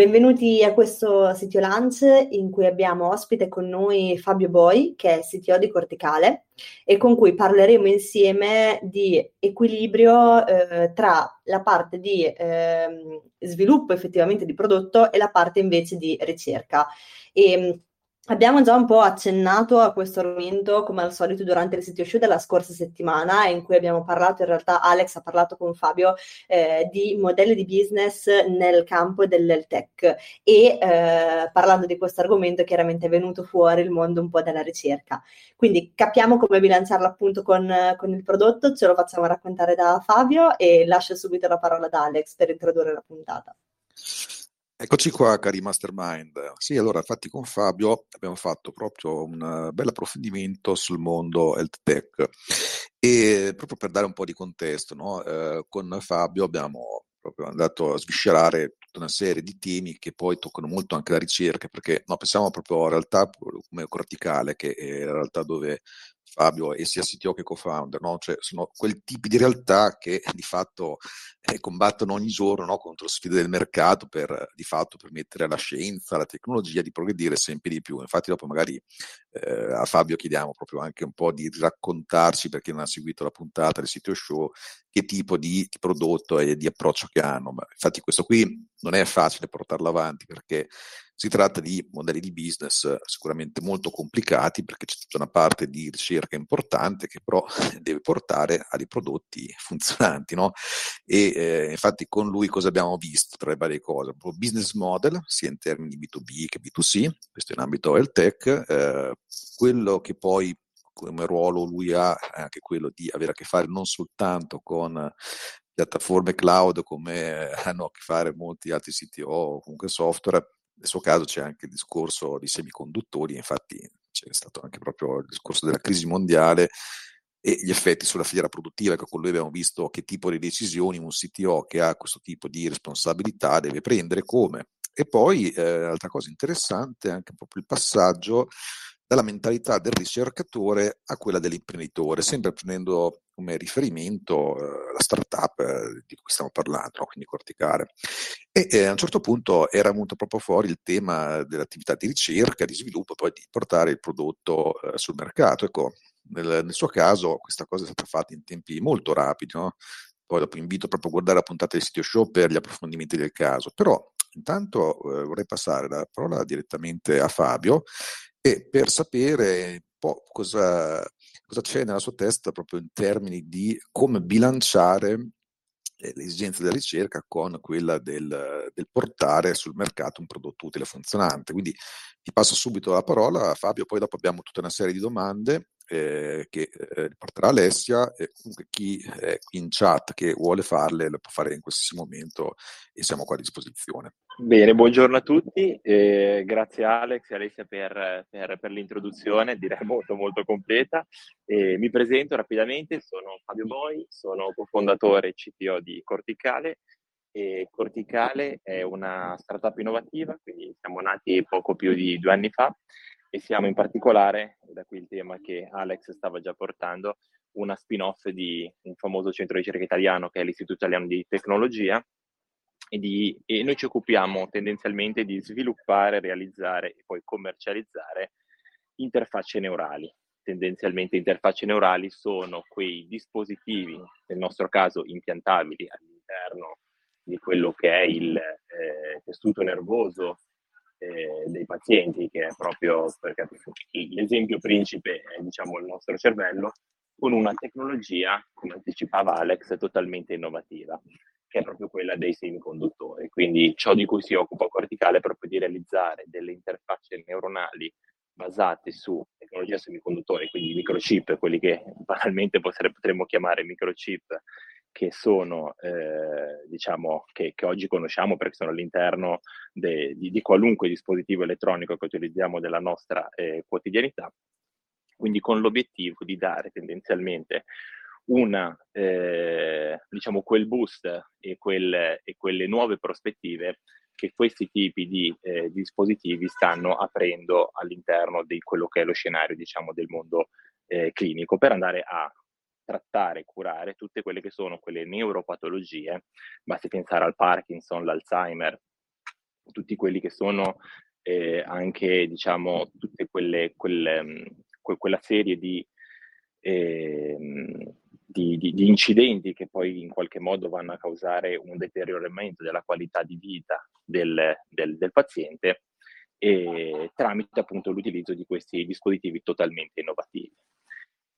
Benvenuti a questo sito Lunch in cui abbiamo ospite con noi Fabio Boi, che è CTO di Corticale, e con cui parleremo insieme di equilibrio eh, tra la parte di eh, sviluppo effettivamente di prodotto e la parte invece di ricerca. E, Abbiamo già un po' accennato a questo argomento, come al solito, durante il sito show della scorsa settimana, in cui abbiamo parlato, in realtà Alex ha parlato con Fabio eh, di modelli di business nel campo del tech e eh, parlando di questo argomento chiaramente è venuto fuori il mondo un po' della ricerca. Quindi capiamo come bilanciarlo appunto con, con il prodotto, ce lo facciamo raccontare da Fabio e lascio subito la parola ad Alex per introdurre la puntata. Eccoci qua, cari mastermind. Sì, allora, infatti con Fabio abbiamo fatto proprio un bel approfondimento sul mondo health tech e proprio per dare un po' di contesto, no? eh, con Fabio abbiamo proprio andato a sviscerare tutta una serie di temi che poi toccano molto anche la ricerca, perché no, pensiamo proprio in realtà come corticale, che è in realtà dove Fabio e sia CTO che co-founder, no? cioè sono quel tipo di realtà che di fatto eh, combattono ogni giorno no? contro sfide del mercato per di fatto permettere alla scienza, alla tecnologia di progredire sempre di più. Infatti dopo magari eh, a Fabio chiediamo proprio anche un po' di raccontarci, perché non ha seguito la puntata del sito show, che tipo di, di prodotto e di approccio che hanno. Ma infatti questo qui non è facile portarlo avanti perché si tratta di modelli di business sicuramente molto complicati perché c'è tutta una parte di ricerca importante che però deve portare a dei prodotti funzionanti. No? E eh, infatti con lui cosa abbiamo visto tra le varie cose? Business model, sia in termini B2B che B2C, questo in ambito health tech, eh, quello che poi come ruolo lui ha è anche quello di avere a che fare non soltanto con piattaforme cloud come hanno a che fare molti altri siti o comunque software, nel suo caso c'è anche il discorso di semiconduttori, infatti c'è stato anche proprio il discorso della crisi mondiale e gli effetti sulla filiera produttiva, ecco, con lui abbiamo visto che tipo di decisioni un CTO che ha questo tipo di responsabilità deve prendere, come. E poi, eh, altra cosa interessante, anche proprio il passaggio dalla mentalità del ricercatore a quella dell'imprenditore, sempre prendendo come riferimento eh, la startup eh, di cui stiamo parlando, quindi Corticare. E eh, a un certo punto era venuto proprio fuori il tema dell'attività di ricerca, di sviluppo, poi di portare il prodotto eh, sul mercato. Ecco, nel, nel, suo caso questa cosa è stata fatta in tempi molto rapidi, no? poi dopo invito proprio a guardare la puntata del sito show per gli approfondimenti del caso, però intanto eh, vorrei passare la parola direttamente a Fabio e per sapere un po' cosa, cosa c'è nella sua testa proprio in termini di come bilanciare eh, le esigenze della ricerca con quella del, del, portare sul mercato un prodotto utile e funzionante. Quindi ti passo subito la parola, Fabio, poi dopo abbiamo tutta una serie di domande eh, che eh, porterà Alessia e comunque chi è qui in chat che vuole farle lo può fare in qualsiasi momento e siamo qua a disposizione. Bene, buongiorno a tutti, eh, grazie Alex e Alessia per, per, per, l'introduzione, direi molto molto completa. Eh, mi presento rapidamente, sono Fabio Boi, sono cofondatore CTO di Corticale e Corticale è una startup innovativa, quindi siamo nati poco più di due anni fa e siamo in particolare, da qui il tema che Alex stava già portando, una spin-off di un famoso centro di ricerca italiano che è l'Istituto Italiano di Tecnologia e, di, e noi ci occupiamo tendenzialmente di sviluppare, realizzare e poi commercializzare interfacce neurali. Tendenzialmente interfacce neurali sono quei dispositivi, nel nostro caso impiantabili all'interno di quello che è il eh, tessuto nervoso eh, dei pazienti, che è proprio perché l'esempio principe è diciamo, il nostro cervello, con una tecnologia, come anticipava Alex, totalmente innovativa, che è proprio quella dei semiconduttori. Quindi ciò di cui si occupa Corticale è proprio di realizzare delle interfacce neuronali basate su tecnologia semiconduttori, quindi microchip, quelli che banalmente potremmo chiamare microchip che sono, eh, diciamo, che, che, oggi conosciamo perché sono all'interno de, di, di, qualunque dispositivo elettronico che utilizziamo nella nostra eh, quotidianità, quindi con l'obiettivo di dare tendenzialmente una, eh, diciamo, quel boost e, quel, e, quelle nuove prospettive che questi tipi di eh, dispositivi stanno aprendo all'interno di quello che è lo scenario, diciamo, del mondo eh, clinico per andare a trattare, curare tutte quelle che sono quelle neuropatologie, basti pensare al Parkinson, l'Alzheimer, tutti quelli che sono eh, anche, diciamo, tutte quelle, quelle, mm, que- quella serie di, eh, di, di, di, incidenti che poi in qualche modo vanno a causare un deterioramento della qualità di vita del, del, del paziente e tramite appunto l'utilizzo di questi dispositivi totalmente innovativi.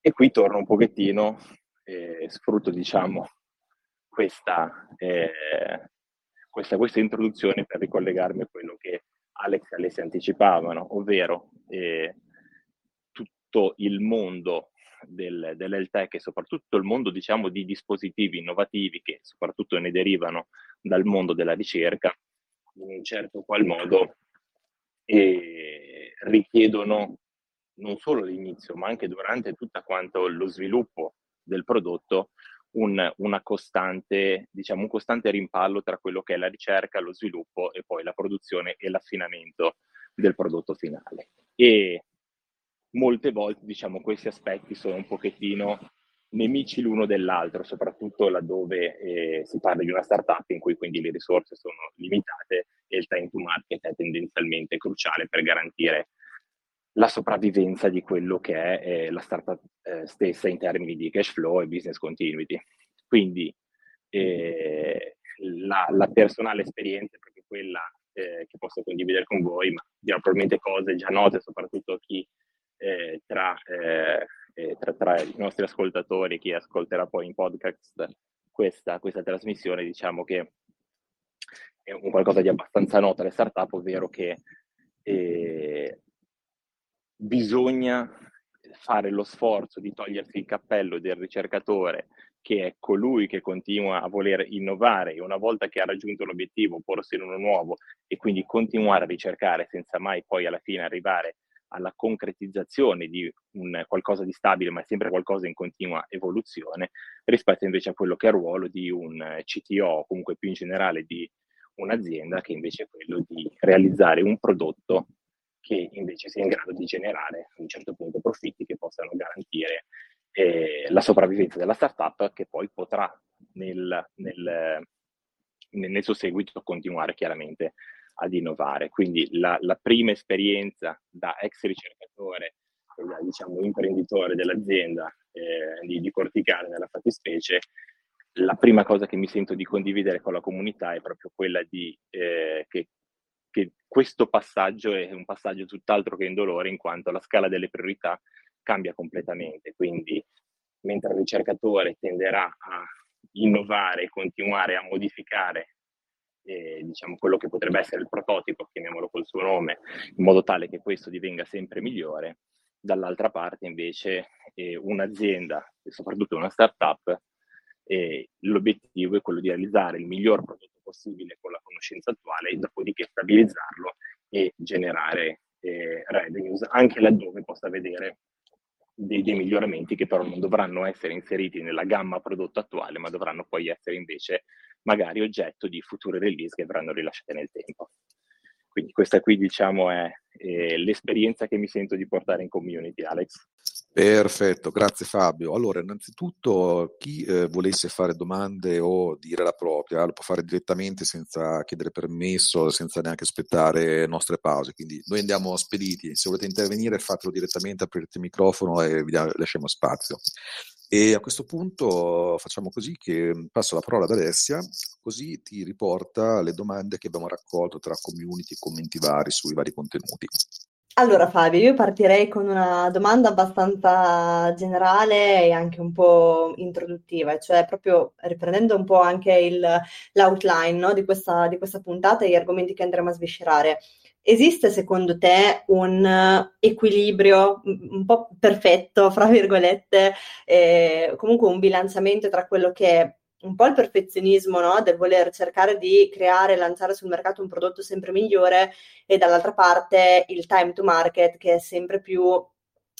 E qui torno un pochettino, eh, sfrutto diciamo questa, eh, questa, questa, introduzione per ricollegarmi a quello che Alex e Alessia anticipavano, ovvero eh, tutto il mondo del, dell'health tech e soprattutto il mondo diciamo di dispositivi innovativi che soprattutto ne derivano dal mondo della ricerca, in un certo qual modo eh, richiedono non solo all'inizio, ma anche durante tutto quanto lo sviluppo del prodotto, un, una costante, diciamo, un costante rimpallo tra quello che è la ricerca, lo sviluppo e poi la produzione e l'affinamento del prodotto finale. E molte volte, diciamo, questi aspetti sono un pochettino nemici l'uno dell'altro, soprattutto laddove eh, si parla di una startup in cui quindi le risorse sono limitate e il time to market è tendenzialmente cruciale per garantire la sopravvivenza di quello che è eh, la startup eh, stessa in termini di cash flow e business continuity. Quindi eh, la, la, personale esperienza è proprio quella eh, che posso condividere con voi, ma dirò probabilmente cose già note, soprattutto a chi eh, tra, eh, tra, tra, i nostri ascoltatori, chi ascolterà poi in podcast questa, questa trasmissione, diciamo che è un qualcosa di abbastanza noto alle startup, ovvero che eh, bisogna fare lo sforzo di togliersi il cappello del ricercatore che è colui che continua a voler innovare e una volta che ha raggiunto l'obiettivo porsi in uno nuovo e quindi continuare a ricercare senza mai poi alla fine arrivare alla concretizzazione di un qualcosa di stabile ma è sempre qualcosa in continua evoluzione rispetto invece a quello che è il ruolo di un CTO o comunque più in generale di un'azienda che invece è quello di realizzare un prodotto che invece sia in grado di generare a un certo punto profitti che possano garantire eh, la sopravvivenza della startup che poi potrà nel, nel, nel, suo seguito continuare chiaramente ad innovare. Quindi la, la prima esperienza da ex ricercatore e da diciamo, imprenditore dell'azienda eh, di, di Corticare nella fattispecie, la prima cosa che mi sento di condividere con la comunità è proprio quella di, eh, che che questo passaggio è un passaggio tutt'altro che indolore in quanto la scala delle priorità cambia completamente. Quindi mentre il ricercatore tenderà a innovare e continuare a modificare eh, diciamo, quello che potrebbe essere il prototipo, chiamiamolo col suo nome, in modo tale che questo divenga sempre migliore, dall'altra parte invece eh, un'azienda e soprattutto una startup, eh, l'obiettivo è quello di realizzare il miglior prodotto possibile con la conoscenza attuale dopodiché stabilizzarlo e generare eh, revenues anche laddove possa vedere dei, dei, miglioramenti che però non dovranno essere inseriti nella gamma prodotto attuale ma dovranno poi essere invece magari oggetto di future release che verranno rilasciate nel tempo. Quindi questa qui diciamo è eh, l'esperienza che mi sento di portare in community, Alex. Perfetto, grazie Fabio. Allora, innanzitutto chi eh, volesse fare domande o dire la propria lo può fare direttamente senza chiedere permesso, senza neanche aspettare nostre pause. Quindi noi andiamo spediti. Se volete intervenire fatelo direttamente, aprite il microfono e vi lasciamo spazio. E a questo punto facciamo così che passo la parola ad Alessia, così ti riporta le domande che abbiamo raccolto tra community e commenti vari sui vari contenuti. Allora Fabio, io partirei con una domanda abbastanza generale e anche un po' introduttiva, cioè proprio riprendendo un po' anche il, l'outline no, di, questa, di questa puntata e gli argomenti che andremo a sviscerare. Esiste secondo te un equilibrio un po' perfetto, fra virgolette, eh, comunque un bilanciamento tra quello che un po' il perfezionismo, no? Del voler cercare di creare e lanciare sul mercato un prodotto sempre migliore e dall'altra parte il time to market che è sempre più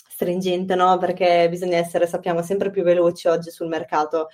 stringente, no? Perché bisogna essere, sappiamo, sempre più veloci oggi sul mercato.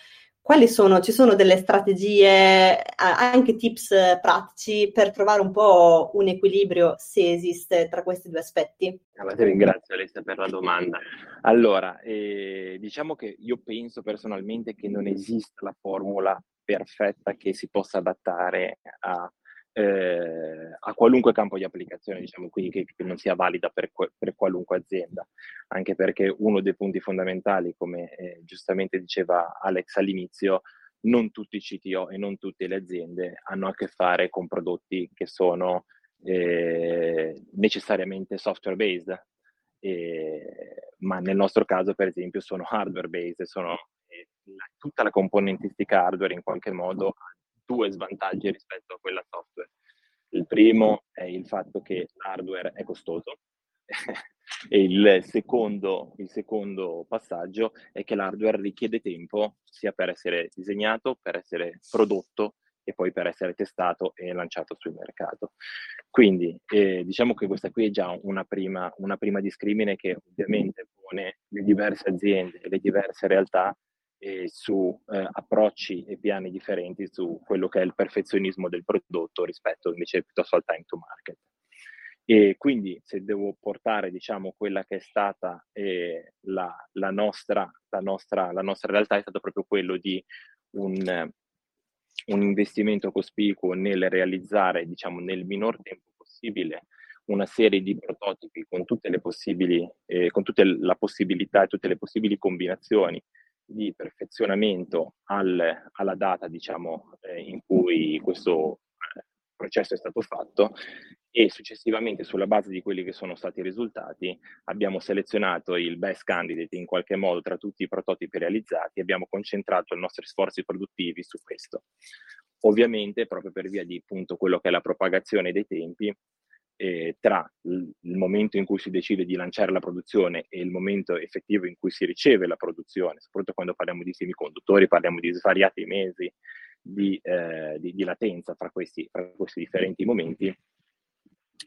Quali sono, ci sono delle strategie, anche tips pratici per trovare un po' un equilibrio, se esiste, tra questi due aspetti? Allora, ti ringrazio Alessia per la domanda. Allora, eh, diciamo che io penso personalmente che non esista la formula perfetta che si possa adattare a eh, a qualunque campo di applicazione, diciamo, quindi che, che non sia valida per, per, qualunque azienda, anche perché uno dei punti fondamentali, come eh, giustamente diceva Alex all'inizio, non tutti i CTO e non tutte le aziende hanno a che fare con prodotti che sono eh, necessariamente software based, ma nel nostro caso per esempio sono hardware based, sono eh, tutta la componentistica hardware in qualche modo due svantaggi rispetto a quella software. Il primo è il fatto che l'hardware è costoso e il secondo, il secondo passaggio è che l'hardware richiede tempo sia per essere disegnato, per essere prodotto e poi per essere testato e lanciato sul mercato. Quindi eh, diciamo che questa qui è già una prima, una prima discrimine che ovviamente pone le diverse aziende e le diverse realtà eh, su eh, approcci e piani differenti su quello che è il perfezionismo del prodotto rispetto invece piuttosto al time to market. E quindi se devo portare diciamo quella che è stata eh, la, la, nostra, la, nostra, la nostra realtà è stato proprio quello di un, un investimento cospicuo nel realizzare diciamo nel minor tempo possibile una serie di prototipi con tutte le possibili, eh, con tutta la possibilità e tutte le possibili combinazioni di perfezionamento al, alla data diciamo, eh, in cui questo eh, processo è stato fatto e successivamente sulla base di quelli che sono stati i risultati abbiamo selezionato il best candidate in qualche modo tra tutti i prototipi realizzati e abbiamo concentrato i nostri sforzi produttivi su questo. Ovviamente proprio per via di appunto quello che è la propagazione dei tempi eh, tra il, momento in cui si decide di lanciare la produzione e il momento effettivo in cui si riceve la produzione, soprattutto quando parliamo di semiconduttori, parliamo di svariati mesi di, eh, di, di latenza fra questi, fra questi differenti momenti,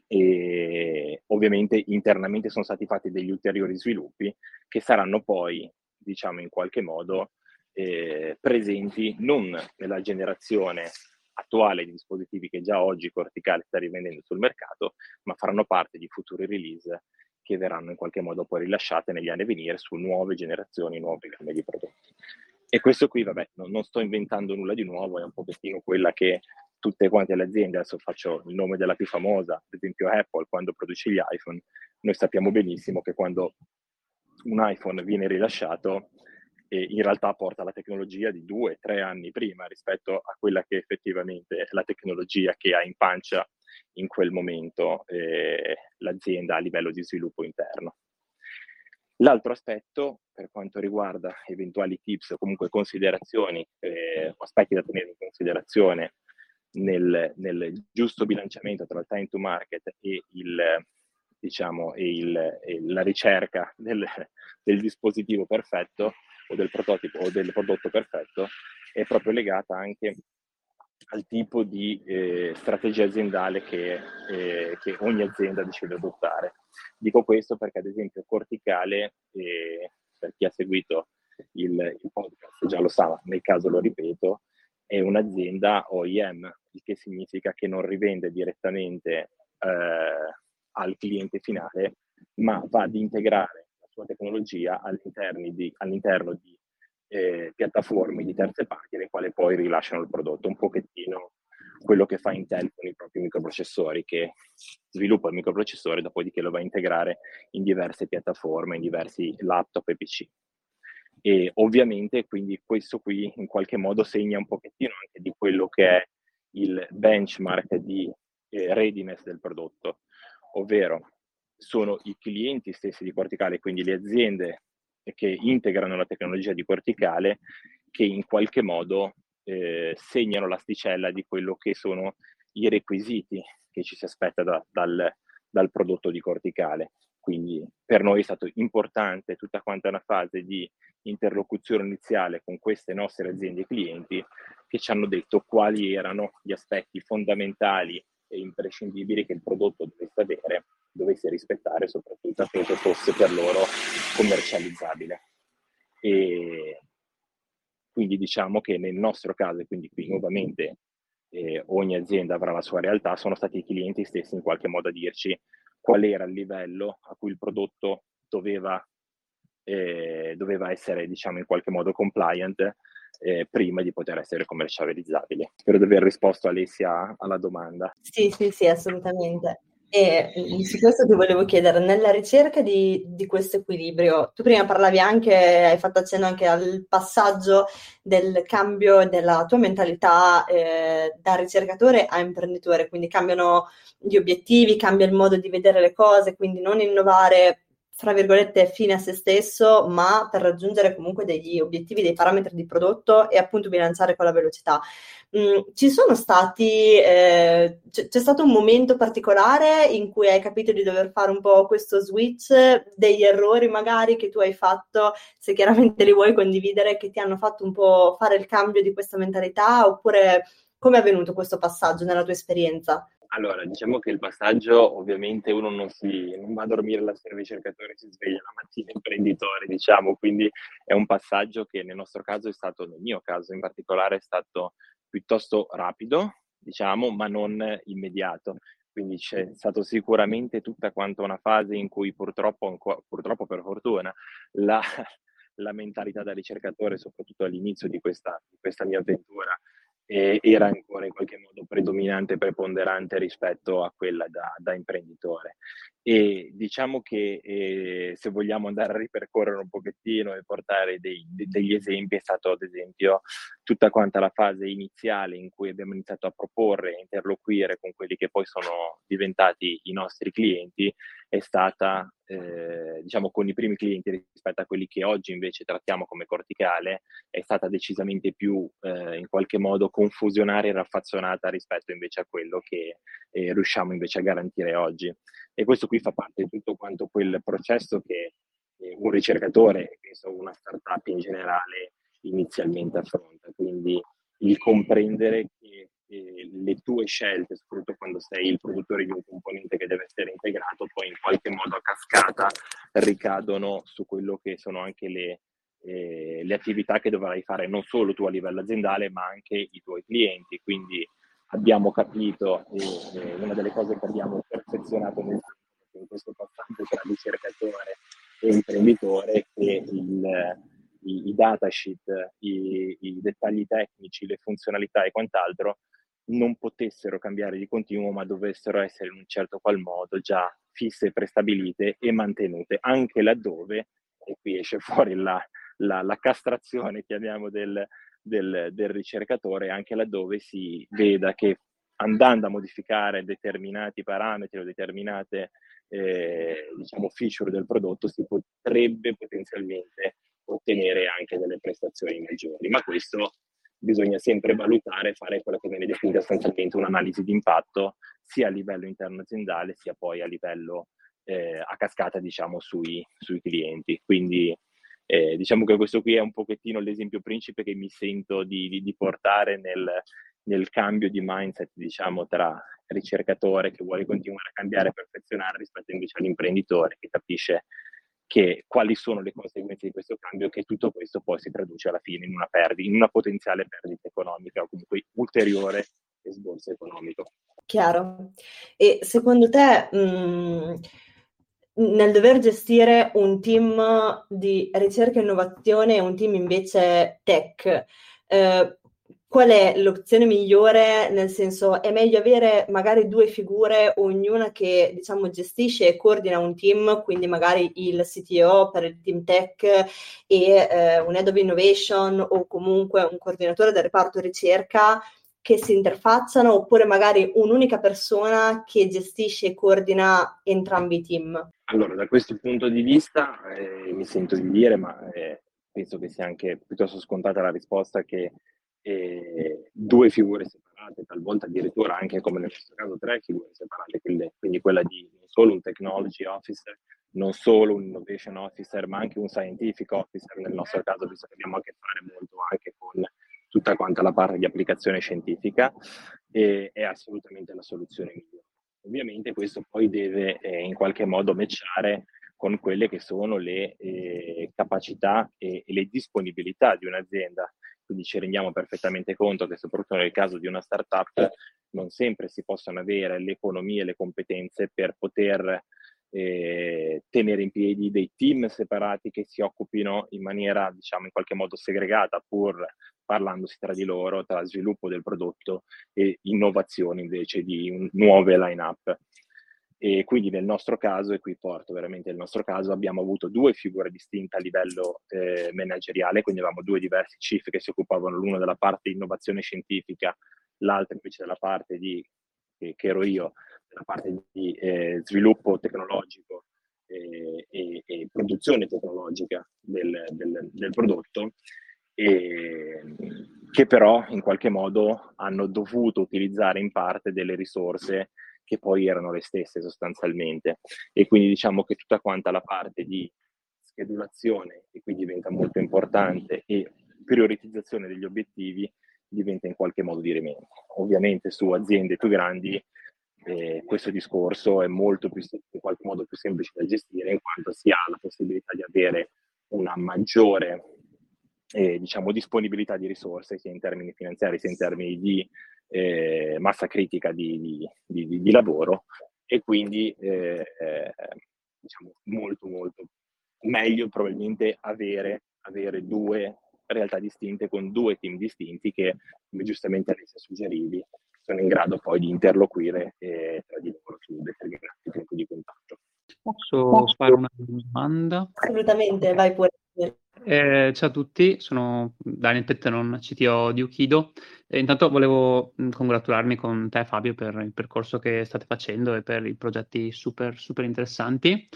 e ovviamente internamente sono stati fatti degli ulteriori sviluppi che saranno poi, diciamo in qualche modo, eh, presenti non nella generazione attuale di dispositivi che già oggi Corticale sta rivendendo sul mercato, ma faranno parte di futuri release che verranno in qualche modo poi rilasciate negli anni a venire su nuove generazioni, nuove gambe di prodotti. E questo qui, vabbè, non, non sto inventando nulla di nuovo, è un pochettino quella che tutte quante le aziende, adesso faccio il nome della più famosa, ad esempio Apple, quando produce gli iPhone, noi sappiamo benissimo che quando un iPhone viene rilasciato, e in realtà porta la tecnologia di due, tre anni prima rispetto a quella che effettivamente è la tecnologia che ha in pancia in quel momento eh, l'azienda a livello di sviluppo interno. L'altro aspetto, per quanto riguarda eventuali tips o comunque considerazioni eh, aspetti da tenere in considerazione nel, nel, giusto bilanciamento tra il time to market e, il, diciamo, e, il, e la ricerca del, del dispositivo perfetto, o del prototipo o del prodotto perfetto è proprio legata anche al tipo di eh, strategia aziendale che, eh, che, ogni azienda decide adottare. Dico questo perché ad esempio Corticale, eh, per chi ha seguito il, il, podcast già lo sa, nel caso lo ripeto, è un'azienda OEM, il che significa che non rivende direttamente eh, al cliente finale, ma va ad integrare sua tecnologia di, all'interno di eh, piattaforme di terze parti, le quali poi rilasciano il prodotto. Un pochettino quello che fa Intel con i propri microprocessori, che sviluppa il microprocessore, dopodiché lo va a integrare in diverse piattaforme, in diversi laptop e PC. E ovviamente quindi questo qui in qualche modo segna un pochettino anche di quello che è il benchmark di eh, readiness del prodotto, ovvero sono i clienti stessi di Corticale, quindi le aziende che integrano la tecnologia di Corticale, che in qualche modo eh, segnano l'asticella di quello che sono i requisiti che ci si aspetta da, dal, dal, prodotto di Corticale. quindi per noi è stato importante tutta quanta una fase di interlocuzione iniziale con queste nostre aziende e clienti che ci hanno detto quali erano gli aspetti fondamentali imprescindibili che il prodotto dovesse avere, dovesse rispettare, soprattutto affinché fosse per loro commercializzabile. E quindi diciamo che nel nostro caso, e quindi qui nuovamente eh, ogni azienda avrà la sua realtà, sono stati i clienti stessi in qualche modo a dirci qual era il livello a cui il prodotto doveva, eh, doveva essere, diciamo, in qualche modo compliant eh, prima di poter essere commercializzabile. Spero di aver risposto Alessia alla domanda. Sì, sì, sì, assolutamente. E mm, su questo ti volevo chiedere, nella ricerca di, di, questo equilibrio, tu prima parlavi anche, hai fatto accenno anche al passaggio del cambio della tua mentalità eh, da ricercatore a imprenditore, quindi cambiano gli obiettivi, cambia il modo di vedere le cose, quindi non innovare fra virgolette, fine a se stesso, ma per raggiungere comunque degli obiettivi, dei parametri di prodotto e appunto bilanciare con la velocità. Mm, ci sono stati, eh, c- c'è stato un momento particolare in cui hai capito di dover fare un po' questo switch, degli errori magari che tu hai fatto, se chiaramente li vuoi condividere, che ti hanno fatto un po' fare il cambio di questa mentalità, oppure come è avvenuto questo passaggio nella tua esperienza? Allora, diciamo che il passaggio, ovviamente uno non, si, non va a dormire la sera ricercatore, si sveglia la mattina imprenditore, diciamo, quindi è un passaggio che nel nostro caso è stato, nel mio caso in particolare, è stato piuttosto rapido, diciamo, ma non immediato. Quindi c'è stata sicuramente tutta quanta una fase in cui purtroppo, purtroppo per fortuna, la, la mentalità da ricercatore, soprattutto all'inizio di questa, di questa mia avventura, era ancora in qualche modo predominante, preponderante rispetto a quella da, da imprenditore. E diciamo che eh, se vogliamo andare a ripercorrere un pochettino e portare dei, de, degli esempi, è stato ad esempio tutta quanta la fase iniziale in cui abbiamo iniziato a proporre, a interloquire con quelli che poi sono diventati i nostri clienti, è stata, eh, diciamo, con i primi clienti rispetto a quelli che oggi invece trattiamo come corticale, è stata decisamente più, eh, in qualche modo, confusionaria e raffazzonata rispetto invece a quello che eh, riusciamo invece a garantire oggi. E questo qui fa parte di tutto quanto quel processo che eh, un ricercatore, penso una startup in generale, inizialmente affronta. Quindi il comprendere che eh, le tue scelte, soprattutto quando sei il produttore di un componente che deve essere integrato, poi in qualche modo a cascata ricadono su quello che sono anche le, eh, le attività che dovrai fare non solo tu a livello aziendale, ma anche i tuoi clienti. Quindi abbiamo capito, e una delle cose che abbiamo perfezionato nel in questo passaggio tra ricercatore e imprenditore, che il, i, i datasheet, i, i dettagli tecnici, le funzionalità e quant'altro non potessero cambiare di continuo, ma dovessero essere in un certo qual modo già fisse, prestabilite e mantenute, anche laddove, e qui esce fuori la, la, la castrazione, chiamiamo, del, del, del ricercatore anche laddove si veda che andando a modificare determinati parametri o determinate eh, diciamo feature del prodotto si potrebbe potenzialmente ottenere anche delle prestazioni maggiori, ma questo bisogna sempre valutare e fare quello che viene definita sostanzialmente un'analisi di impatto sia a livello interno aziendale sia poi a livello eh, a cascata diciamo sui, sui clienti. Quindi eh, diciamo che questo qui è un pochettino l'esempio principe che mi sento di, di, di portare nel, nel, cambio di mindset, diciamo, tra ricercatore che vuole continuare a cambiare e perfezionare rispetto invece all'imprenditore che capisce che quali sono le conseguenze di questo cambio, che tutto questo poi si traduce alla fine in una perdita, in una potenziale perdita economica o comunque ulteriore sborso economico. Chiaro. E secondo te mh, mm, nel dover gestire un team di ricerca e innovazione e un team invece tech, eh, qual è l'opzione migliore? Nel senso, è meglio avere magari due figure, ognuna che diciamo gestisce e coordina un team, quindi magari il CTO per il team tech e eh, un head of innovation o comunque un coordinatore del reparto ricerca che si interfacciano oppure magari un'unica persona che gestisce e coordina entrambi i team? Allora, da questo punto di vista eh, mi sento di dire, ma eh, penso che sia anche piuttosto scontata la risposta che eh, due figure separate, talvolta addirittura anche come nel nostro caso tre figure separate, quindi, quindi quella di non solo un technology officer, non solo un innovation officer, ma anche un scientific officer, nel nostro caso, visto che abbiamo a che fare molto anche con tutta quanta la parte di applicazione scientifica, e è assolutamente la soluzione migliore. Ovviamente questo poi deve eh, in qualche modo matchare con quelle che sono le eh, capacità e, e, le disponibilità di un'azienda. Quindi ci rendiamo perfettamente conto che soprattutto nel caso di una startup non sempre si possono avere le economie e le competenze per poter eh, tenere in piedi dei team separati che si occupino in maniera, diciamo, in qualche modo segregata, pur parlandosi tra di loro, tra sviluppo del prodotto e innovazione invece di nuove line-up. E quindi nel nostro caso, e qui porto veramente il nostro caso, abbiamo avuto due figure distinte a livello eh, manageriale, quindi avevamo due diversi chief che si occupavano l'uno della parte di innovazione scientifica, l'altro invece della parte di, che, che ero io, della parte di eh, sviluppo tecnologico e, e, produzione tecnologica del, del, del prodotto, e, che però in qualche modo hanno dovuto utilizzare in parte delle risorse che poi erano le stesse sostanzialmente. E quindi diciamo che tutta quanta la parte di schedulazione, che qui diventa molto importante, e prioritizzazione degli obiettivi diventa in qualche modo di rimeno. Ovviamente su aziende più grandi eh, questo discorso è molto più, in qualche modo più semplice da gestire in quanto si ha la possibilità di avere una maggiore eh, diciamo, disponibilità di risorse sia in termini finanziari sia in termini di eh, massa critica di, di, di, di, lavoro e quindi eh, eh, diciamo molto molto meglio probabilmente avere, avere due realtà distinte con due team distinti che come giustamente Alessia suggerivi sono in grado poi di interloquire eh, tra di loro su determinati tempi di contatto. Posso fare una domanda? Assolutamente, vai pure. Eh, ciao a tutti, sono Daniel Pettenon, CTO di Ukido. E intanto volevo congratularmi con te Fabio per il percorso che state facendo e per i progetti super, super interessanti.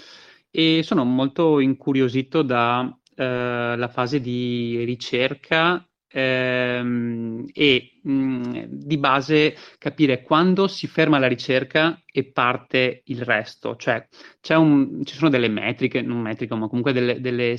E sono molto incuriosito dalla eh, fase di ricerca ehm, e mh, di base capire quando si ferma la ricerca e parte il resto. Cioè, un, ci sono delle metriche, non metriche, ma comunque delle, delle,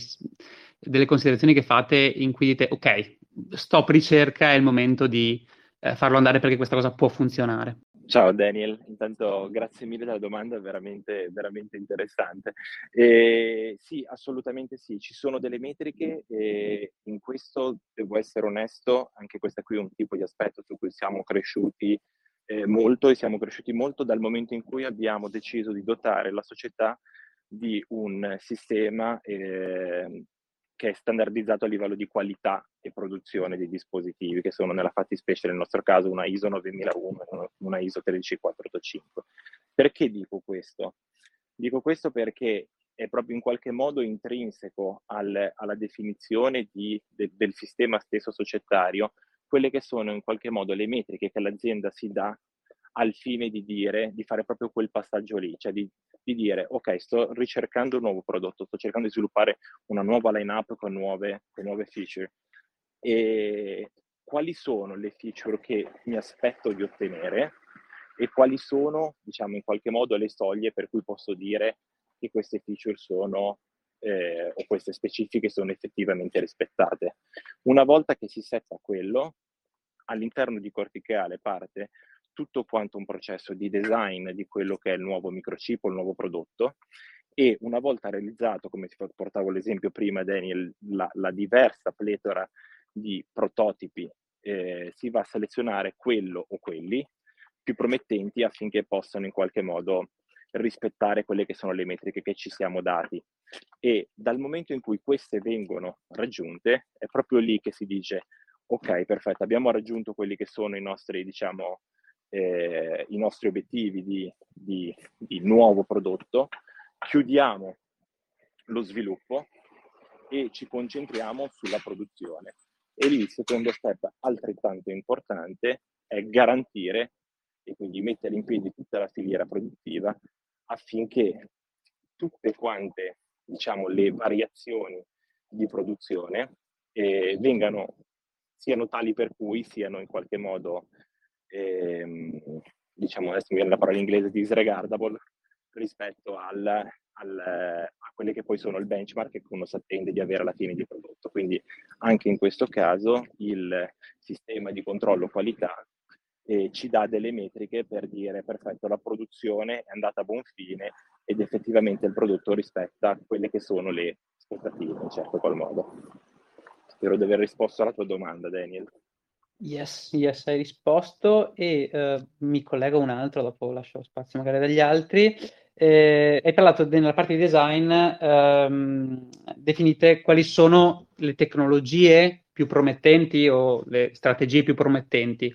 delle, considerazioni che fate in cui dite, ok, stop ricerca, è il momento di eh, farlo andare perché questa cosa può funzionare. Ciao Daniel, intanto grazie mille della domanda, veramente, veramente interessante. Eh, sì, assolutamente sì, ci sono delle metriche e in questo devo essere onesto, anche questo qui è un tipo di aspetto su cui siamo cresciuti eh, molto e siamo cresciuti molto dal momento in cui abbiamo deciso di dotare la società di un sistema eh, che è standardizzato a livello di qualità e produzione dei dispositivi, che sono nella fattispecie nel nostro caso una ISO 9001 e una ISO 13485. Perché dico questo? Dico questo perché è proprio in qualche modo intrinseco al, alla definizione di, de, del sistema stesso societario, quelle che sono in qualche modo le metriche che l'azienda si dà al fine di dire, di fare proprio quel passaggio lì, cioè di, di dire ok, sto ricercando un nuovo prodotto, sto cercando di sviluppare una nuova line-up con nuove, con nuove feature. E quali sono le feature che mi aspetto di ottenere e quali sono, diciamo, in qualche modo le soglie per cui posso dire che queste feature sono eh, o queste specifiche sono effettivamente rispettate. Una volta che si setta quello, all'interno di Corticale parte tutto quanto un processo di design di quello che è il nuovo microchip o il nuovo prodotto e una volta realizzato, come ti portavo l'esempio prima Daniel, la, la diversa pletora di prototipi, eh, si va a selezionare quello o quelli più promettenti affinché possano in qualche modo rispettare quelle che sono le metriche che ci siamo dati. E dal momento in cui queste vengono raggiunte, è proprio lì che si dice, ok, perfetto, abbiamo raggiunto quelli che sono i nostri, diciamo, eh, i nostri obiettivi di, di, di nuovo prodotto, chiudiamo lo sviluppo e ci concentriamo sulla produzione. E lì il secondo step altrettanto importante è garantire e quindi mettere in piedi tutta la filiera produttiva affinché tutte quante diciamo, le variazioni di produzione eh, vengano, siano tali per cui siano in qualche modo ehm, diciamo adesso mi viene la parola in inglese disregardable rispetto al, al, a quelle che poi sono il benchmark che uno si attende di avere alla fine di prodotto. Quindi anche in questo caso il sistema di controllo qualità eh, ci dà delle metriche per dire perfetto, la produzione è andata a buon fine ed effettivamente il prodotto rispetta quelle che sono le aspettative in certo qual modo. Spero di aver risposto alla tua domanda, Daniel. Yes, yes, hai risposto e uh, mi collego un altro, dopo lascio spazio magari agli altri. Eh, hai parlato de- nella parte di design, ehm, definite quali sono le tecnologie più promettenti o le strategie più promettenti.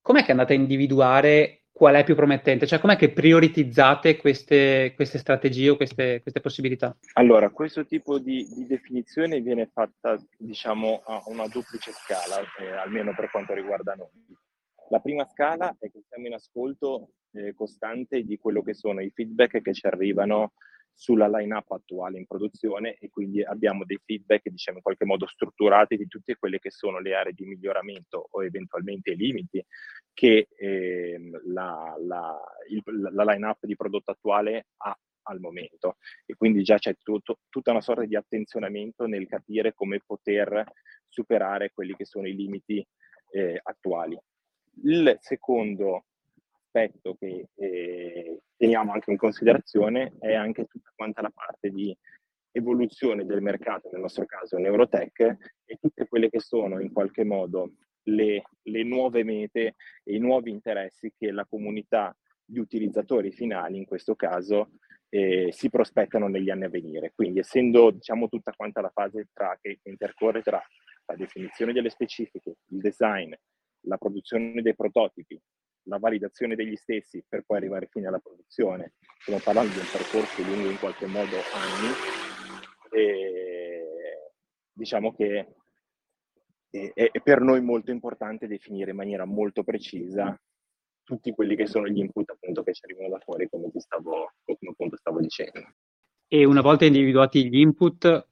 Com'è che andate a individuare qual è più promettente? Cioè, com'è che prioritizzate queste, queste strategie o queste, queste, possibilità? Allora, questo tipo di, di, definizione viene fatta, diciamo, a una duplice scala, eh, almeno per quanto riguarda noi. La prima scala è che siamo in ascolto eh, costante di quello che sono i feedback che ci arrivano sulla line-up attuale in produzione e quindi abbiamo dei feedback, diciamo, in qualche modo strutturati di tutte quelle che sono le aree di miglioramento o eventualmente i limiti che eh, la, la, il, la line-up di prodotto attuale ha al momento e quindi già c'è tutto, tutta una sorta di attenzionamento nel capire come poter superare quelli che sono i limiti eh, attuali. Il secondo aspetto che eh, teniamo anche in considerazione è anche tutta quanta la parte di evoluzione del mercato, nel nostro caso Neurotech, e tutte quelle che sono in qualche modo le, le nuove mete e i nuovi interessi che la comunità di utilizzatori finali, in questo caso, eh, si prospettano negli anni a venire. Quindi essendo diciamo, tutta quanta la fase tra, che intercorre tra la definizione delle specifiche, il design, la produzione dei prototipi, la validazione degli stessi per poi arrivare fino alla produzione. Stiamo parlando di un percorso lungo in qualche modo anni e diciamo che è, è per noi molto importante definire in maniera molto precisa tutti quelli che sono gli input appunto che ci arrivano da fuori come ti stavo, come appunto stavo dicendo. E una volta individuati gli input,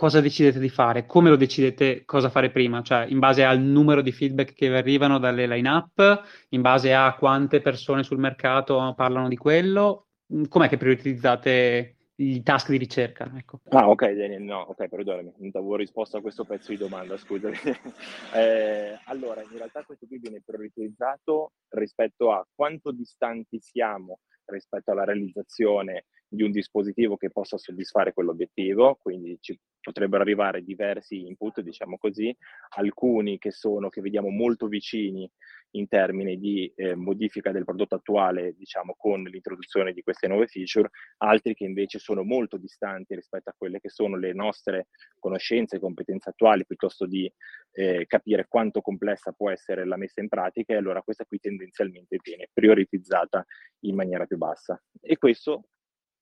cosa decidete di fare? Come lo decidete cosa fare prima? Cioè, in base al numero di feedback che vi arrivano dalle line-up, in base a quante persone sul mercato parlano di quello? Com'è che prioritizzate i task di ricerca? Ecco. Ah, ok, Daniel, no, ok, perdonami, non avevo risposto a questo pezzo di domanda, scusami. eh, allora, in realtà questo qui viene prioritizzato rispetto a quanto distanti siamo rispetto alla realizzazione di un dispositivo che possa soddisfare quell'obiettivo, quindi ci potrebbero arrivare diversi input, diciamo così, alcuni che sono, che vediamo molto vicini in termini di eh, modifica del prodotto attuale, diciamo, con l'introduzione di queste nuove feature, altri che invece sono molto distanti rispetto a quelle che sono le nostre conoscenze e competenze attuali, piuttosto di eh, capire quanto complessa può essere la messa in pratica, e allora questa qui tendenzialmente viene prioritizzata in maniera più bassa. E questo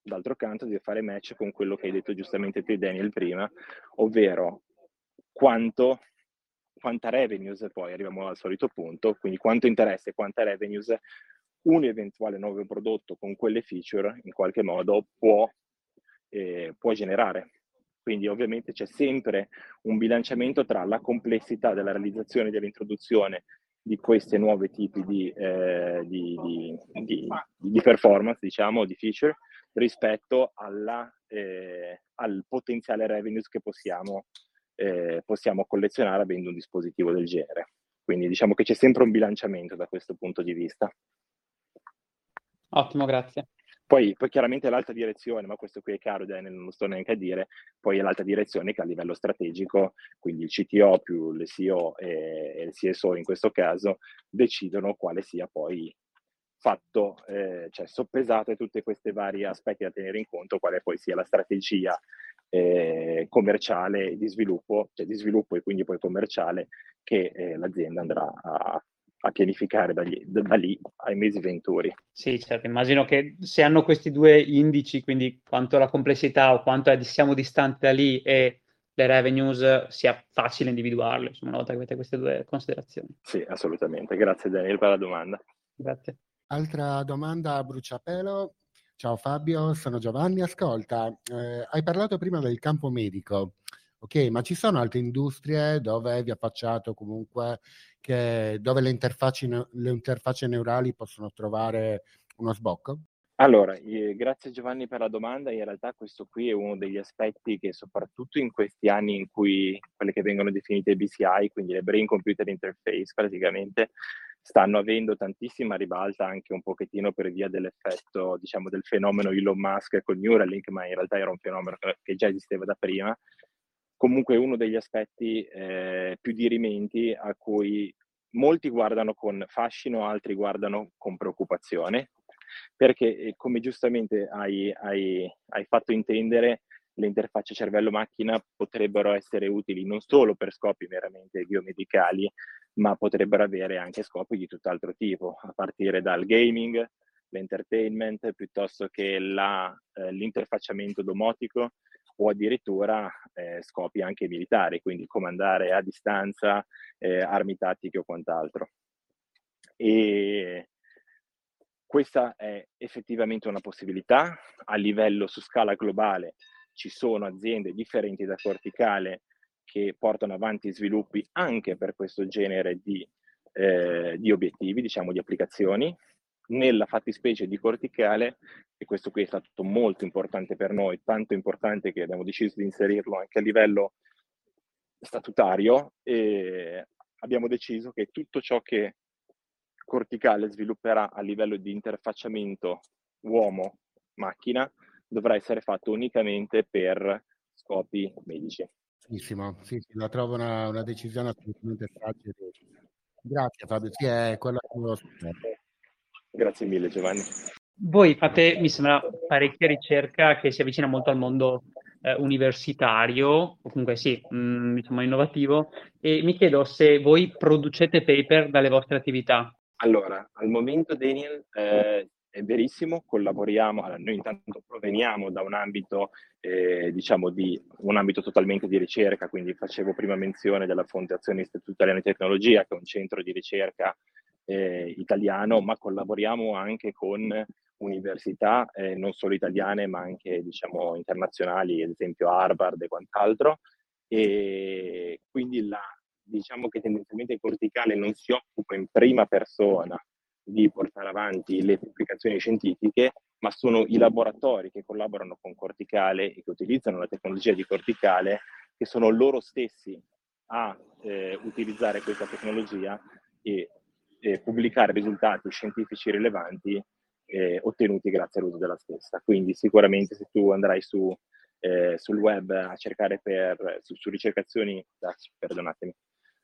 d'altro canto deve fare match con quello che hai detto giustamente te Daniel prima, ovvero quanto, quanta revenues, poi arriviamo al solito punto, quindi quanto interesse e quanta revenues un eventuale nuovo prodotto con quelle feature in qualche modo può, eh, può generare. Quindi ovviamente c'è sempre un bilanciamento tra la complessità della realizzazione dell'introduzione di questi nuovi tipi di, eh, di, di, di, performance, diciamo, di feature, rispetto alla, eh, al potenziale revenues che possiamo, eh, possiamo collezionare avendo un dispositivo del genere. Quindi diciamo che c'è sempre un bilanciamento da questo punto di vista. Ottimo, grazie. Poi, poi, chiaramente l'alta direzione, ma questo qui è Daniel, non lo sto neanche a dire, poi è l'alta direzione che a livello strategico, quindi il CTO più il CEO e il CSO in questo caso, decidono quale sia poi fatto, eh, cioè soppesate tutti questi vari aspetti da tenere in conto, quale poi sia la strategia eh, commerciale di sviluppo, cioè di sviluppo e quindi poi commerciale che eh, l'azienda andrà a, a pianificare da lì, da lì, ai mesi venturi. Sì, certo, immagino che se hanno questi due indici, quindi quanto la complessità o quanto è, siamo distanti da lì e le revenues, sia facile individuarle, insomma, una volta che avete queste due considerazioni. Sì, assolutamente. Grazie Daniel per la domanda. Grazie. Altra domanda a bruciapelo. Ciao Fabio, sono Giovanni. Ascolta, eh, hai parlato prima del campo medico, ok? Ma ci sono altre industrie dove vi affacciato comunque che, dove le interfacce, le interfacce neurali possono trovare uno sbocco? Allora, eh, grazie Giovanni per la domanda. In realtà questo qui è uno degli aspetti che soprattutto in questi anni in cui quelle che vengono definite BCI, quindi le Brain Computer Interface, praticamente stanno avendo tantissima ribalta anche un pochettino per via dell'effetto, diciamo, del fenomeno Elon Musk con Neuralink, ma in realtà era un fenomeno che già esisteva da prima. Comunque uno degli aspetti eh, più dirimenti a cui molti guardano con fascino, altri guardano con preoccupazione, perché eh, come giustamente hai, hai, hai fatto intendere, le interfacce cervello-macchina potrebbero essere utili non solo per scopi meramente biomedicali, ma potrebbero avere anche scopi di tutt'altro tipo, a partire dal gaming, l'entertainment, piuttosto che la, eh, l'interfacciamento domotico o addirittura eh, scopi anche militari, quindi comandare a distanza eh, armi tattiche o quant'altro. E questa è effettivamente una possibilità. A livello su scala globale ci sono aziende differenti da Corticale che portano avanti sviluppi anche per questo genere di, eh, di obiettivi, diciamo di applicazioni. Nella fattispecie di Corticale, e questo qui è stato molto importante per noi, tanto importante che abbiamo deciso di inserirlo anche a livello statutario, e abbiamo deciso che tutto ciò che corticale svilupperà a livello di interfacciamento uomo-macchina dovrà essere fatto unicamente per scopi medici. Benissimo, sì, sì, la trovo una, una decisione assolutamente saggia. Grazie Fabio, sì, è quella che volevo Grazie mille Giovanni. Voi fate, mi sembra, parecchia ricerca che si avvicina molto al mondo eh, universitario, o comunque sì, mh, mm, diciamo innovativo, e mi chiedo se voi producete paper dalle vostre attività. Allora, al momento Daniel eh, è verissimo, collaboriamo, allora, noi intanto proveniamo da un ambito, eh, diciamo, di un ambito totalmente di ricerca, quindi facevo prima menzione della Fondazione Istituto Italiano di Tecnologia, che è un centro di ricerca eh, italiano, ma collaboriamo anche con università eh, non solo italiane, ma anche, diciamo, internazionali, ad esempio Harvard e quant'altro, e quindi la diciamo che tendenzialmente il corticale non si occupa in prima persona di portare avanti le pubblicazioni scientifiche, ma sono i laboratori che collaborano con Corticale e che utilizzano la tecnologia di Corticale che sono loro stessi a eh, utilizzare questa tecnologia e eh, pubblicare risultati scientifici rilevanti eh, ottenuti grazie all'uso della stessa. Quindi sicuramente se tu andrai su, eh, sul web a cercare per, su, su ricercazioni, ah, perdonatemi,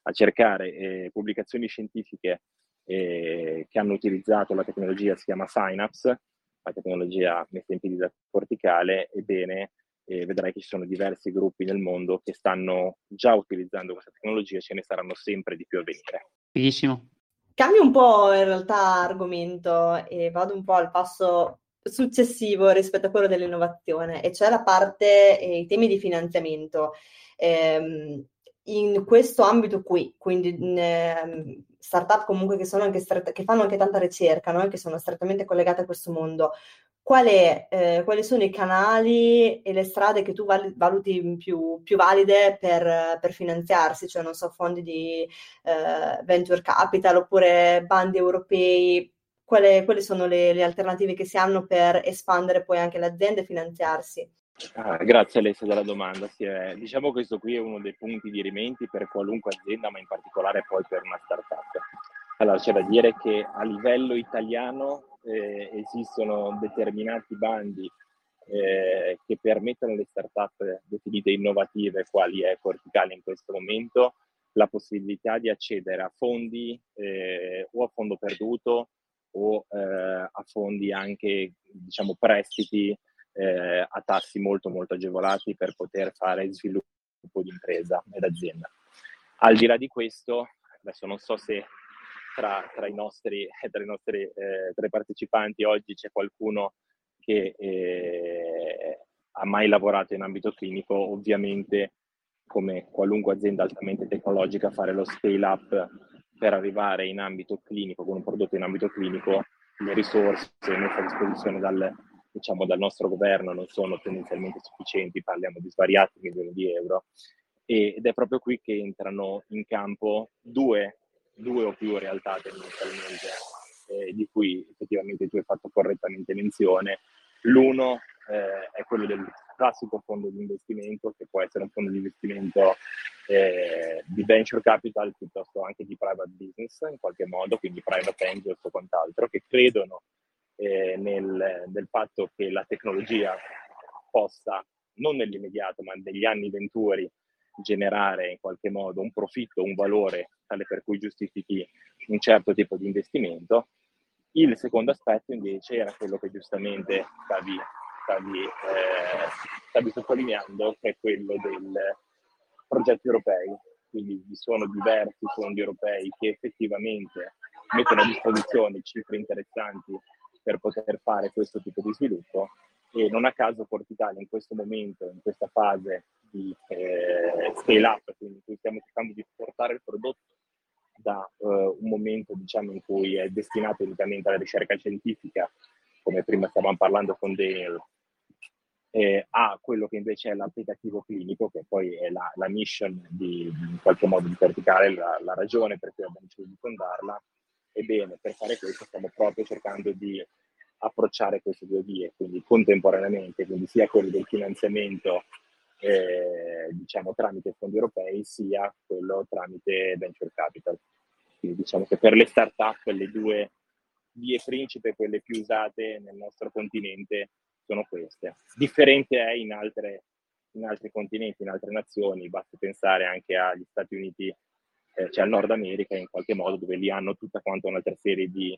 a cercare eh, pubblicazioni scientifiche eh, che hanno utilizzato la tecnologia, si chiama Synapse, la tecnologia messa in piedi da corticale, ebbene eh, vedrai che ci sono diversi gruppi nel mondo che stanno già utilizzando questa tecnologia e ce ne saranno sempre di più a venire. Benissimo. Cambio un po' in realtà argomento e vado un po' al passo successivo rispetto a quello dell'innovazione, e cioè la parte, eh, i temi di finanziamento. Eh, in questo ambito qui, quindi eh, startup comunque che, anche che fanno anche tanta ricerca, no? che sono strettamente collegate a questo mondo, qual è, eh, quali sono i canali e le strade che tu val- valuti più, più valide per, per, finanziarsi, cioè non so, fondi di eh, venture capital oppure bandi europei, quali, quali sono le, le alternative che si hanno per espandere poi anche l'azienda e finanziarsi? Ah, grazie Alessia della domanda. Sì, eh, diciamo che questo qui è uno dei punti di rimenti per qualunque azienda, ma in particolare poi per una startup. Allora, c'è da dire che a livello italiano eh, esistono determinati bandi eh, che permettono alle startup definite innovative, quali è Corticale in questo momento, la possibilità di accedere a fondi eh, o a fondo perduto o eh, a fondi anche, diciamo, prestiti eh, a tassi molto molto agevolati per poter fare sviluppo di impresa ed azienda. Al di là di questo, adesso non so se tra, tra i nostri, tra i nostri eh, tra i partecipanti oggi c'è qualcuno che eh, ha mai lavorato in ambito clinico, ovviamente come qualunque azienda altamente tecnologica fare lo scale up per arrivare in ambito clinico con un prodotto in ambito clinico le risorse messe a disposizione dal, diciamo, dal nostro governo non sono tendenzialmente sufficienti, parliamo di svariati milioni di euro, ed è proprio qui che entrano in campo due, due o più realtà tendenzialmente. eh, di cui effettivamente tu hai fatto correttamente menzione. L'uno eh, è quello del classico fondo di investimento, che può essere un fondo di investimento eh, di venture capital piuttosto anche di private business in qualche modo, quindi private angels o quant'altro, che credono eh, nel, nel fatto che la tecnologia possa, non nell'immediato, ma negli anni venturi, generare in qualche modo un profitto, un valore tale per cui giustifichi un certo tipo di investimento. Il secondo aspetto invece era quello che giustamente stavi stavi, eh, stavi sottolineando, che è quello dei progetti europei. Quindi vi sono diversi fondi europei che effettivamente mettono a disposizione cifre interessanti per poter fare questo tipo di sviluppo e non a caso Portitalia in questo momento, in questa fase di eh, scale up, quindi in cui stiamo cercando di portare il prodotto da uh, un momento diciamo, in cui è destinato unicamente alla ricerca scientifica, come prima stavamo parlando con Daniel, eh, a quello che invece è l'applicativo clinico, che poi è la, la mission di, in qualche modo di verticale, la, la ragione per cui abbiamo deciso di fondarla. Ebbene, per fare questo stiamo proprio cercando di approcciare queste due vie, quindi contemporaneamente, quindi sia quello del finanziamento eh, diciamo tramite fondi europei, sia quello tramite venture capital. Quindi diciamo che per le start-up le due vie principe, quelle più usate nel nostro continente, sono queste. Differente è in, altre, in altri continenti, in altre nazioni, basta pensare anche agli Stati Uniti, eh, cioè al Nord America in qualche modo, dove lì hanno tutta quanta un'altra serie di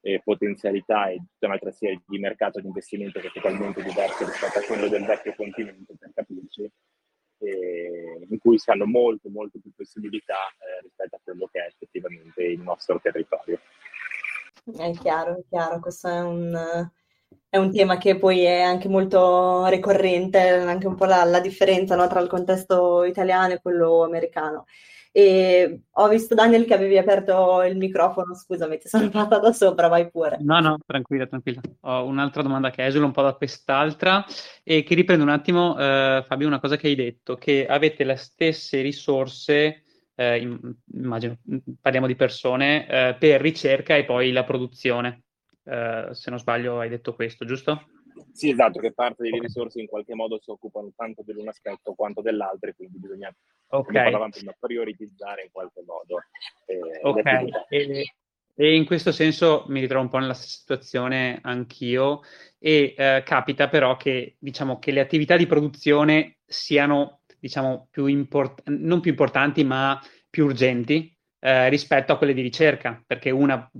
eh, potenzialità e tutta un'altra serie di mercato di investimento che è totalmente diverso rispetto a quello del vecchio continente, per capirci, eh, in cui si hanno molto, molto più possibilità eh, rispetto a quello che è effettivamente il nostro territorio. È chiaro, è chiaro, questo è un, è un tema che poi è anche molto ricorrente, anche un po' la, la differenza no, tra il contesto italiano e quello americano. E ho visto Daniel che avevi aperto il microfono, scusami, ti sono da sopra, vai pure. No, no, tranquilla, tranquilla. Ho un'altra domanda che esula un po' da quest'altra e che riprende un attimo, eh, Fabio, una cosa che hai detto, che avete le stesse risorse, eh, immagino, parliamo di persone, eh, per ricerca e poi la produzione. Eh, se non sbaglio hai detto questo, giusto? Sì, esatto, che parte delle okay. risorse in qualche modo si occupano tanto dell'un aspetto quanto dell'altro, quindi bisogna, okay. prima, prioritizzare in qualche modo. Eh, ok, e, e, in questo senso mi ritrovo un po' nella stessa situazione anch'io e eh, capita però che, diciamo, che le attività di produzione siano, diciamo, più import- non più importanti ma più urgenti eh, rispetto a quelle di ricerca, perché una,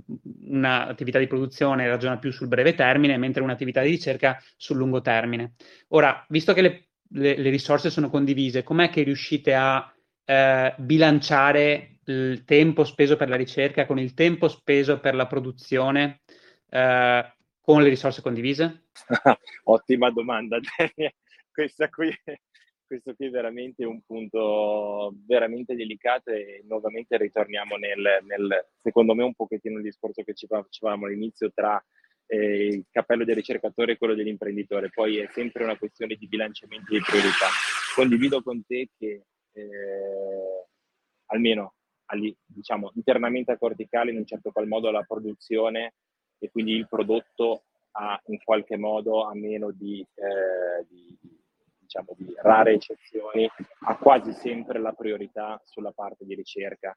un'attività di produzione ragiona più sul breve termine, mentre un'attività di ricerca sul lungo termine. Ora, visto che le, le, le risorse sono condivise, com'è che riuscite a eh, bilanciare il tempo speso per la ricerca con il tempo speso per la produzione eh, con le risorse condivise? Ottima domanda, Questa qui questo qui è veramente un punto veramente delicato e nuovamente ritorniamo nel, nel secondo me un pochettino il discorso che ci facevamo all'inizio tra eh, il cappello del ricercatore e quello dell'imprenditore, poi è sempre una questione di bilanciamento di priorità. Condivido con te che eh, almeno diciamo, internamente a corticale in un certo qual modo la produzione e quindi il prodotto ha in qualche modo a meno di, eh, di diciamo di rare eccezioni, ha quasi sempre la priorità sulla parte di ricerca.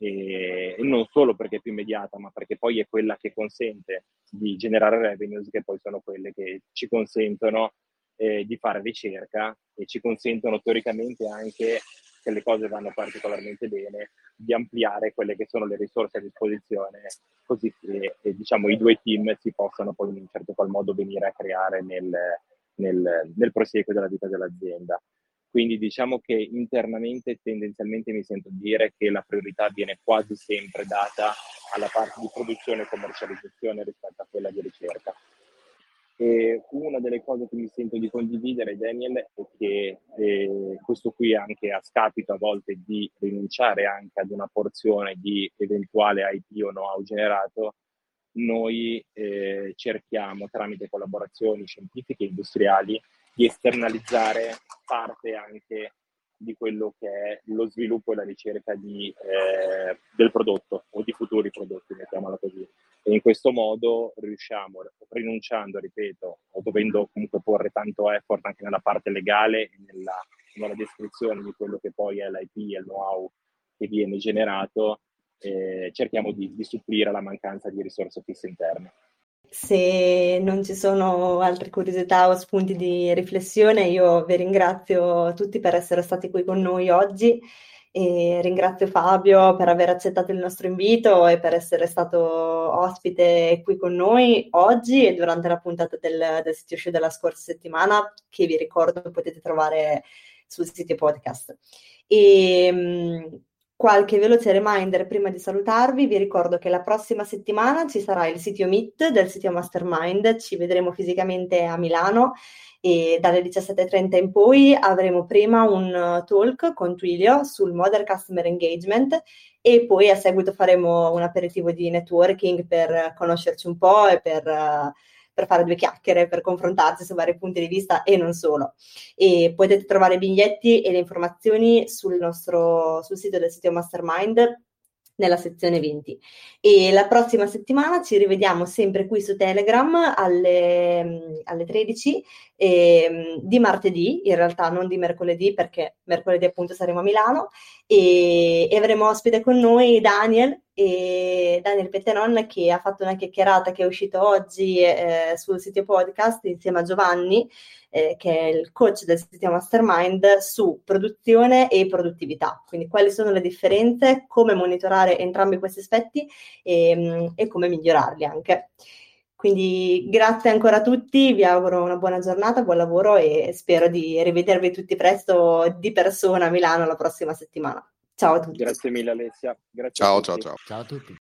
E, non solo perché è più immediata, ma perché poi è quella che consente di generare revenues, che poi sono quelle che ci consentono eh, di fare ricerca e ci consentono teoricamente anche, se le cose vanno particolarmente bene, di ampliare quelle che sono le risorse a disposizione, così che eh, diciamo, i due team si possano poi in un certo qual modo venire a creare nel, nel, nel prosieguo della vita dell'azienda. Quindi diciamo che internamente tendenzialmente mi sento dire che la priorità viene quasi sempre data alla parte di produzione e commercializzazione rispetto a quella di ricerca. E una delle cose che mi sento di condividere, Daniel, è che eh, questo qui anche a scapito a volte di rinunciare anche ad una porzione di eventuale IP o know-how generato, noi eh, cerchiamo tramite collaborazioni scientifiche e industriali di esternalizzare parte anche di quello che è lo sviluppo e la ricerca di, eh, del prodotto o di futuri prodotti, mettiamola così. e in questo modo riusciamo, rinunciando, ripeto, o dovendo comunque porre tanto effort anche nella parte legale e nella, nella descrizione di quello che poi è l'IP e il know-how che viene generato, eh, cerchiamo di, di supplire la mancanza di risorse fisse interne. Se non ci sono altre curiosità o spunti di riflessione, io vi ringrazio tutti per essere stati qui con noi oggi e ringrazio Fabio per aver accettato il nostro invito e per essere stato ospite qui con noi oggi e durante la puntata del, del sito show della scorsa settimana, che vi ricordo potete trovare sul sito podcast. E, Qualche veloce reminder prima di salutarvi, vi ricordo che la prossima settimana ci sarà il sito Meet del sito Mastermind, ci vedremo fisicamente a Milano e dalle 17.30 in poi avremo prima un talk con Twilio sul Modern Customer Engagement e poi a seguito faremo un aperitivo di networking per conoscerci un po' e per... Uh, per fare due chiacchiere, per confrontarsi su vari punti di vista e non solo. E potete trovare i biglietti e le informazioni sul nostro sul sito del sito Mastermind nella sezione 20. E la prossima settimana ci rivediamo sempre qui su Telegram alle, alle 13 eh, di martedì, in realtà non di mercoledì perché mercoledì appunto saremo a Milano e, e avremo ospite con noi Daniel e Daniel Pettenon che ha fatto una chiacchierata che è uscita oggi eh, sul sito podcast insieme a Giovanni eh, che è il coach del sistema Mastermind su produzione e produttività, quindi quali sono le differenze, come monitorare entrambi questi aspetti e, e come migliorarli anche. Quindi grazie ancora a tutti, vi auguro una buona giornata, buon lavoro e spero di rivedervi tutti presto di persona a Milano la prossima settimana. Ciao a tutti. Grazie mille Alessia. Grazie ciao, ciao, ciao. Ciao a tutti.